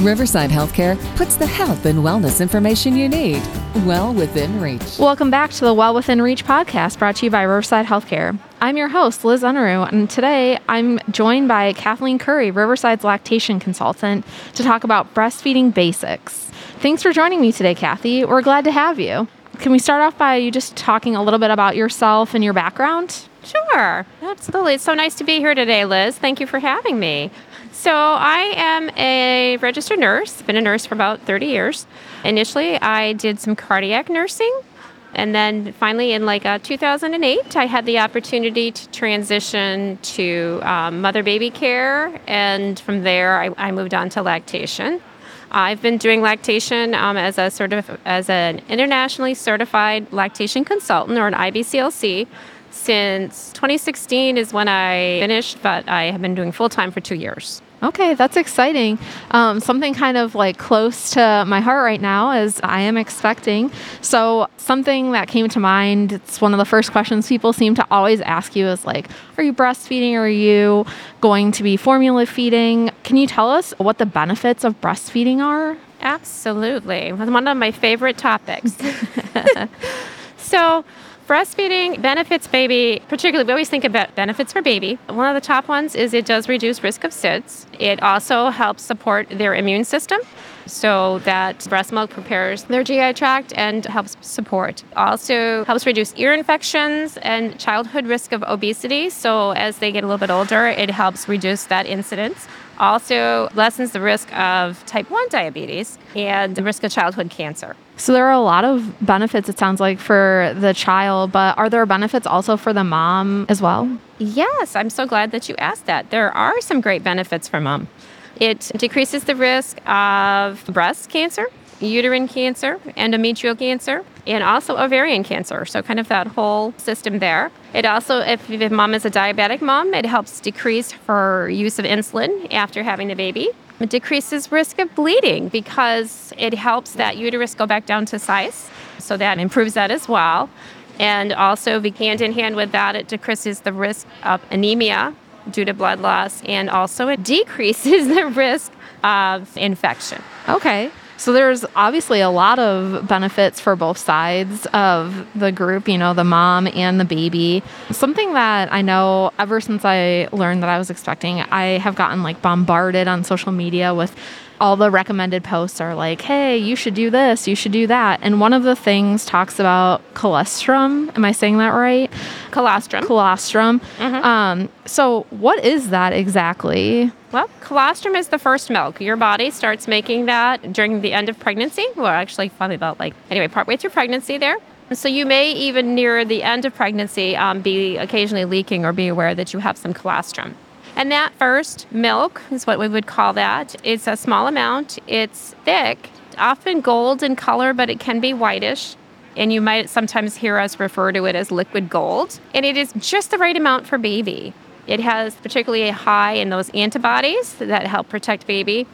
Riverside Healthcare puts the health and wellness information you need well within reach. Welcome back to the Well Within Reach podcast brought to you by Riverside Healthcare. I'm your host, Liz Unruh, and today I'm joined by Kathleen Curry, Riverside's lactation consultant, to talk about breastfeeding basics. Thanks for joining me today, Kathy. We're glad to have you. Can we start off by you just talking a little bit about yourself and your background? Sure, absolutely. It's so nice to be here today, Liz. Thank you for having me. So, I am a registered nurse, been a nurse for about 30 years. Initially, I did some cardiac nursing. And then finally, in like uh, 2008, I had the opportunity to transition to um, mother baby care. And from there, I, I, moved on to lactation. I've been doing lactation um, as a sort of as an internationally certified lactation consultant or an IBCLC since 2016 is when I finished, but I have been doing full time for two years. Okay, that's exciting. Um, something kind of like close to my heart right now as I am expecting. So, something that came to mind, it's one of the first questions people seem to always ask you is like, are you breastfeeding? Or are you going to be formula feeding? Can you tell us what the benefits of breastfeeding are? Absolutely. One of my favorite topics. so, breastfeeding benefits baby, particularly, we always think about benefits for baby. One of the top ones is it does reduce risk of SIDS. It also helps support their immune system so that breast milk prepares their GI tract and helps support. Also helps reduce ear infections and childhood risk of obesity. So as they get a little bit older, it helps reduce that incidence also lessens the risk of type 1 diabetes and the risk of childhood cancer. So there are a lot of benefits, it sounds like, for the child, but are there benefits also for the mom as well? Yes, I'm so glad that you asked that. There are some great benefits for mom. It decreases the risk of breast cancer, uterine cancer, endometrial cancer, and also ovarian cancer. So, kind of that whole system there. It also, if, if mom is a diabetic mom, it helps decrease her use of insulin after having the baby. It decreases risk of bleeding because it helps that uterus go back down to size. So, that improves that as well. And also, hand in hand with that, it decreases the risk of anemia due to blood loss, and also it decreases the risk of infection. Okay. So there's obviously a lot of benefits for both sides of the group, you know, the mom and the baby. Something that I know ever since I learned that I was expecting, I have gotten like bombarded on social media with all the recommended posts are like, hey, you should do this, you should do that. And one of the things talks about colostrum. Am I saying that right? Colostrum. Colostrum. Mm-hmm. Um, so, what is that exactly? Well, colostrum is the first milk. Your body starts making that during the end of pregnancy. Well, actually, probably about like, anyway, partway through pregnancy there. So you may even near the end of pregnancy um, be occasionally leaking or be aware that you have some colostrum. And that first milk is what we would call that. It's a small amount, it's thick, often gold in color, but it can be whitish. And you might sometimes hear us refer to it as liquid gold. And it is just the right amount for baby. It has particularly a high in those antibodies that help protect baby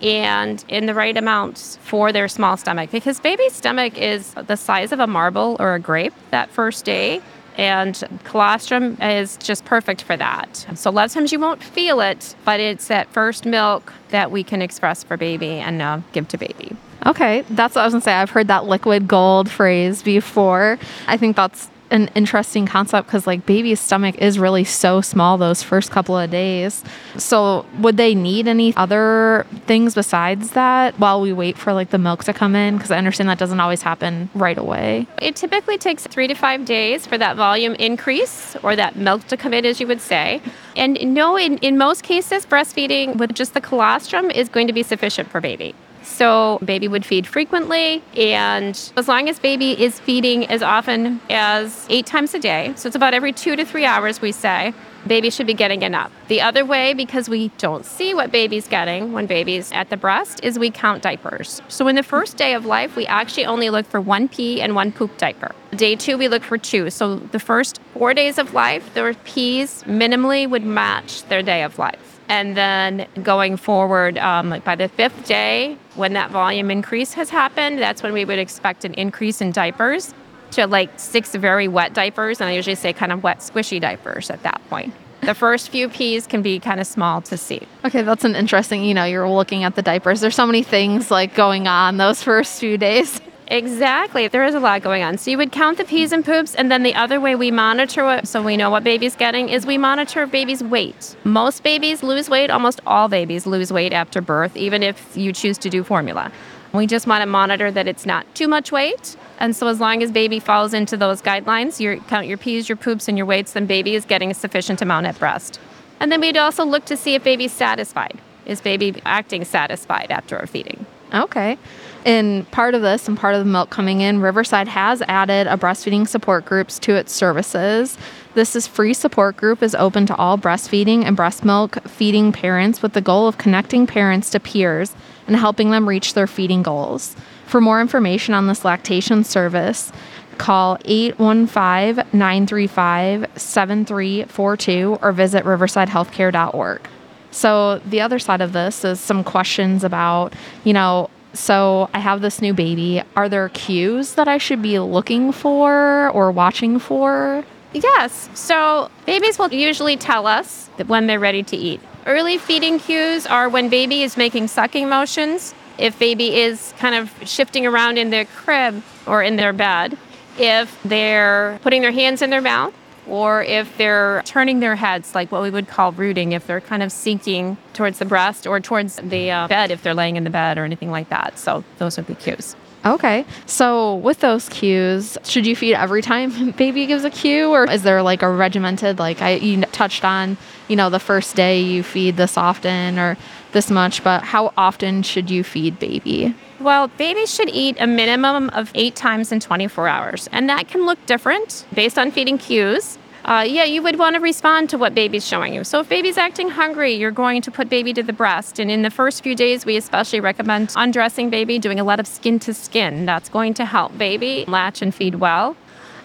and in the right amounts for their small stomach because baby's stomach is the size of a marble or a grape that first day and colostrum is just perfect for that. So a lot of times you won't feel it, but it's that first milk that we can express for baby and uh, give to baby. Okay, that's what I was gonna say. I've heard that liquid gold phrase before. I think that's an interesting concept because like baby's stomach is really so small those first couple of days. So would they need any other things besides that while we wait for like the milk to come in? Because I understand that doesn't always happen right away. It typically takes three to five days for that volume increase or that milk to come in, as you would say. And no, in, in most cases, breastfeeding with just the colostrum is going to be sufficient for baby. So baby would feed frequently and as long as baby is feeding as often as 8 times a day, so it's about every 2 to 3 hours we say, baby should be getting enough. The other way because we don't see what baby's getting when baby's at the breast is we count diapers. So in the first day of life, we actually only look for one pee and one poop diaper. Day 2 we look for two. So the first 4 days of life, their pees minimally would match their day of life. And then going forward, um, by the fifth day, when that volume increase has happened, that's when we would expect an increase in diapers to like six very wet diapers. And I usually say kind of wet, squishy diapers at that point. The first few pees can be kind of small to see. Okay, that's an interesting, you know, you're looking at the diapers. There's so many things like going on those first few days. Exactly. There is a lot going on. So you would count the pees and poops, and then the other way we monitor it so we know what baby's getting is we monitor baby's weight. Most babies lose weight, almost all babies lose weight after birth, even if you choose to do formula. We just want to monitor that it's not too much weight. And so as long as baby falls into those guidelines, you count your pees, your poops, and your weights, then baby is getting a sufficient amount at breast. And then we'd also look to see if baby's satisfied. Is baby acting satisfied after a feeding? Okay. And part of this and part of the milk coming in, Riverside has added a breastfeeding support groups to its services. This is free support group is open to all breastfeeding and breast milk feeding parents with the goal of connecting parents to peers and helping them reach their feeding goals. For more information on this lactation service, call 815 935 7342 or visit riversidehealthcare.org. So, the other side of this is some questions about, you know, so I have this new baby. Are there cues that I should be looking for or watching for? Yes. So babies will usually tell us that when they're ready to eat. Early feeding cues are when baby is making sucking motions, if baby is kind of shifting around in their crib or in their bed, if they're putting their hands in their mouth, or if they're turning their heads, like what we would call rooting, if they're kind of sinking towards the breast or towards the uh, bed, if they're laying in the bed or anything like that. So those would be cues. Okay. So with those cues, should you feed every time baby gives a cue or is there like a regimented like I you touched on, you know, the first day you feed this often or this much, but how often should you feed baby? Well, babies should eat a minimum of eight times in 24 hours, and that can look different based on feeding cues. Uh, yeah, you would want to respond to what baby's showing you. So if baby's acting hungry, you're going to put baby to the breast. And in the first few days, we especially recommend undressing baby, doing a lot of skin to skin. That's going to help baby latch and feed well.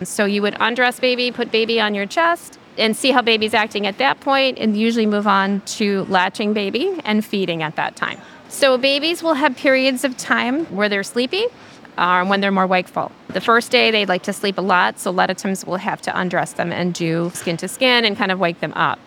So you would undress baby, put baby on your chest, and see how baby's acting at that point, and usually move on to latching baby and feeding at that time. So babies will have periods of time where they're sleepy or when they're more wakeful. The first day they like to sleep a lot, so a lot of times we'll have to undress them and do skin to skin and kind of wake them up.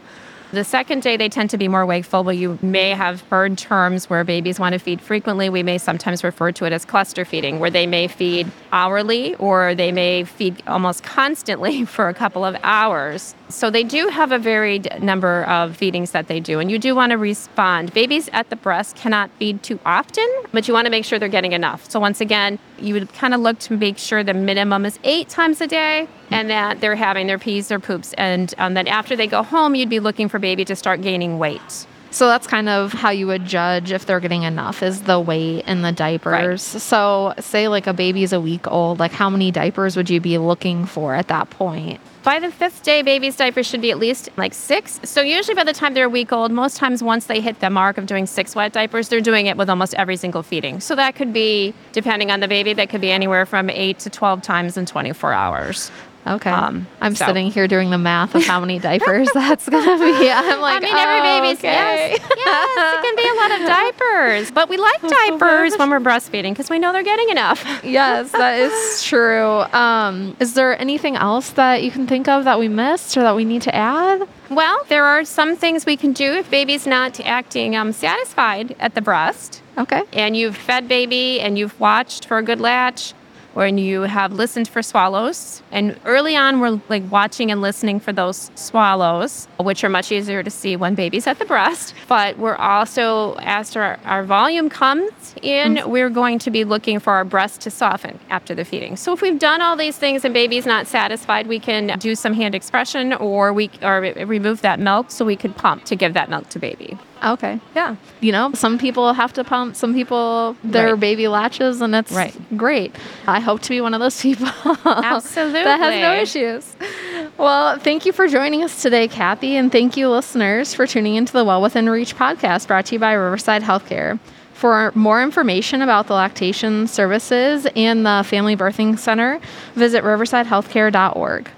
The second day, they tend to be more wakeful, but you may have heard terms where babies want to feed frequently. We may sometimes refer to it as cluster feeding, where they may feed hourly or they may feed almost constantly for a couple of hours. So they do have a varied number of feedings that they do, and you do want to respond. Babies at the breast cannot feed too often, but you want to make sure they're getting enough. So once again, you would kind of look to make sure the minimum is eight times a day and that they're having their pees or poops. And um, then after they go home, you'd be looking for baby to start gaining weight. So that's kind of how you would judge if they're getting enough is the weight in the diapers. Right. So say like a baby's a week old, like how many diapers would you be looking for at that point? By the fifth day, baby's diapers should be at least like six. So usually by the time they're a week old, most times once they hit the mark of doing six wet diapers, they're doing it with almost every single feeding. So that could be, depending on the baby, that could be anywhere from eight to 12 times in 24 hours. Okay. Um, I'm so. sitting here doing the math of how many diapers that's going to be. I'm like, I mean, every oh, baby's, okay. yes, yes, it can be a lot of diapers. But we like diapers when we're breastfeeding because we know they're getting enough. yes, that is true. Um, is there anything else that you can think of that we missed or that we need to add? Well, there are some things we can do if baby's not acting um, satisfied at the breast. Okay. And you've fed baby and you've watched for a good latch when you have listened for swallows. And early on, we're like watching and listening for those swallows, which are much easier to see when baby's at the breast. But we're also, as our, our volume comes in, mm-hmm. we're going to be looking for our breast to soften after the feeding. So if we've done all these things and baby's not satisfied, we can do some hand expression or we or remove that milk so we could pump to give that milk to baby. Oh, okay. Yeah. You know, some people have to pump, some people their right. baby latches, and it's right. great. I hope to be one of those people. Absolutely. that has no issues. Well, thank you for joining us today, Kathy, and thank you, listeners, for tuning into the Well Within Reach podcast brought to you by Riverside Healthcare. For more information about the lactation services and the Family Birthing Center, visit riversidehealthcare.org.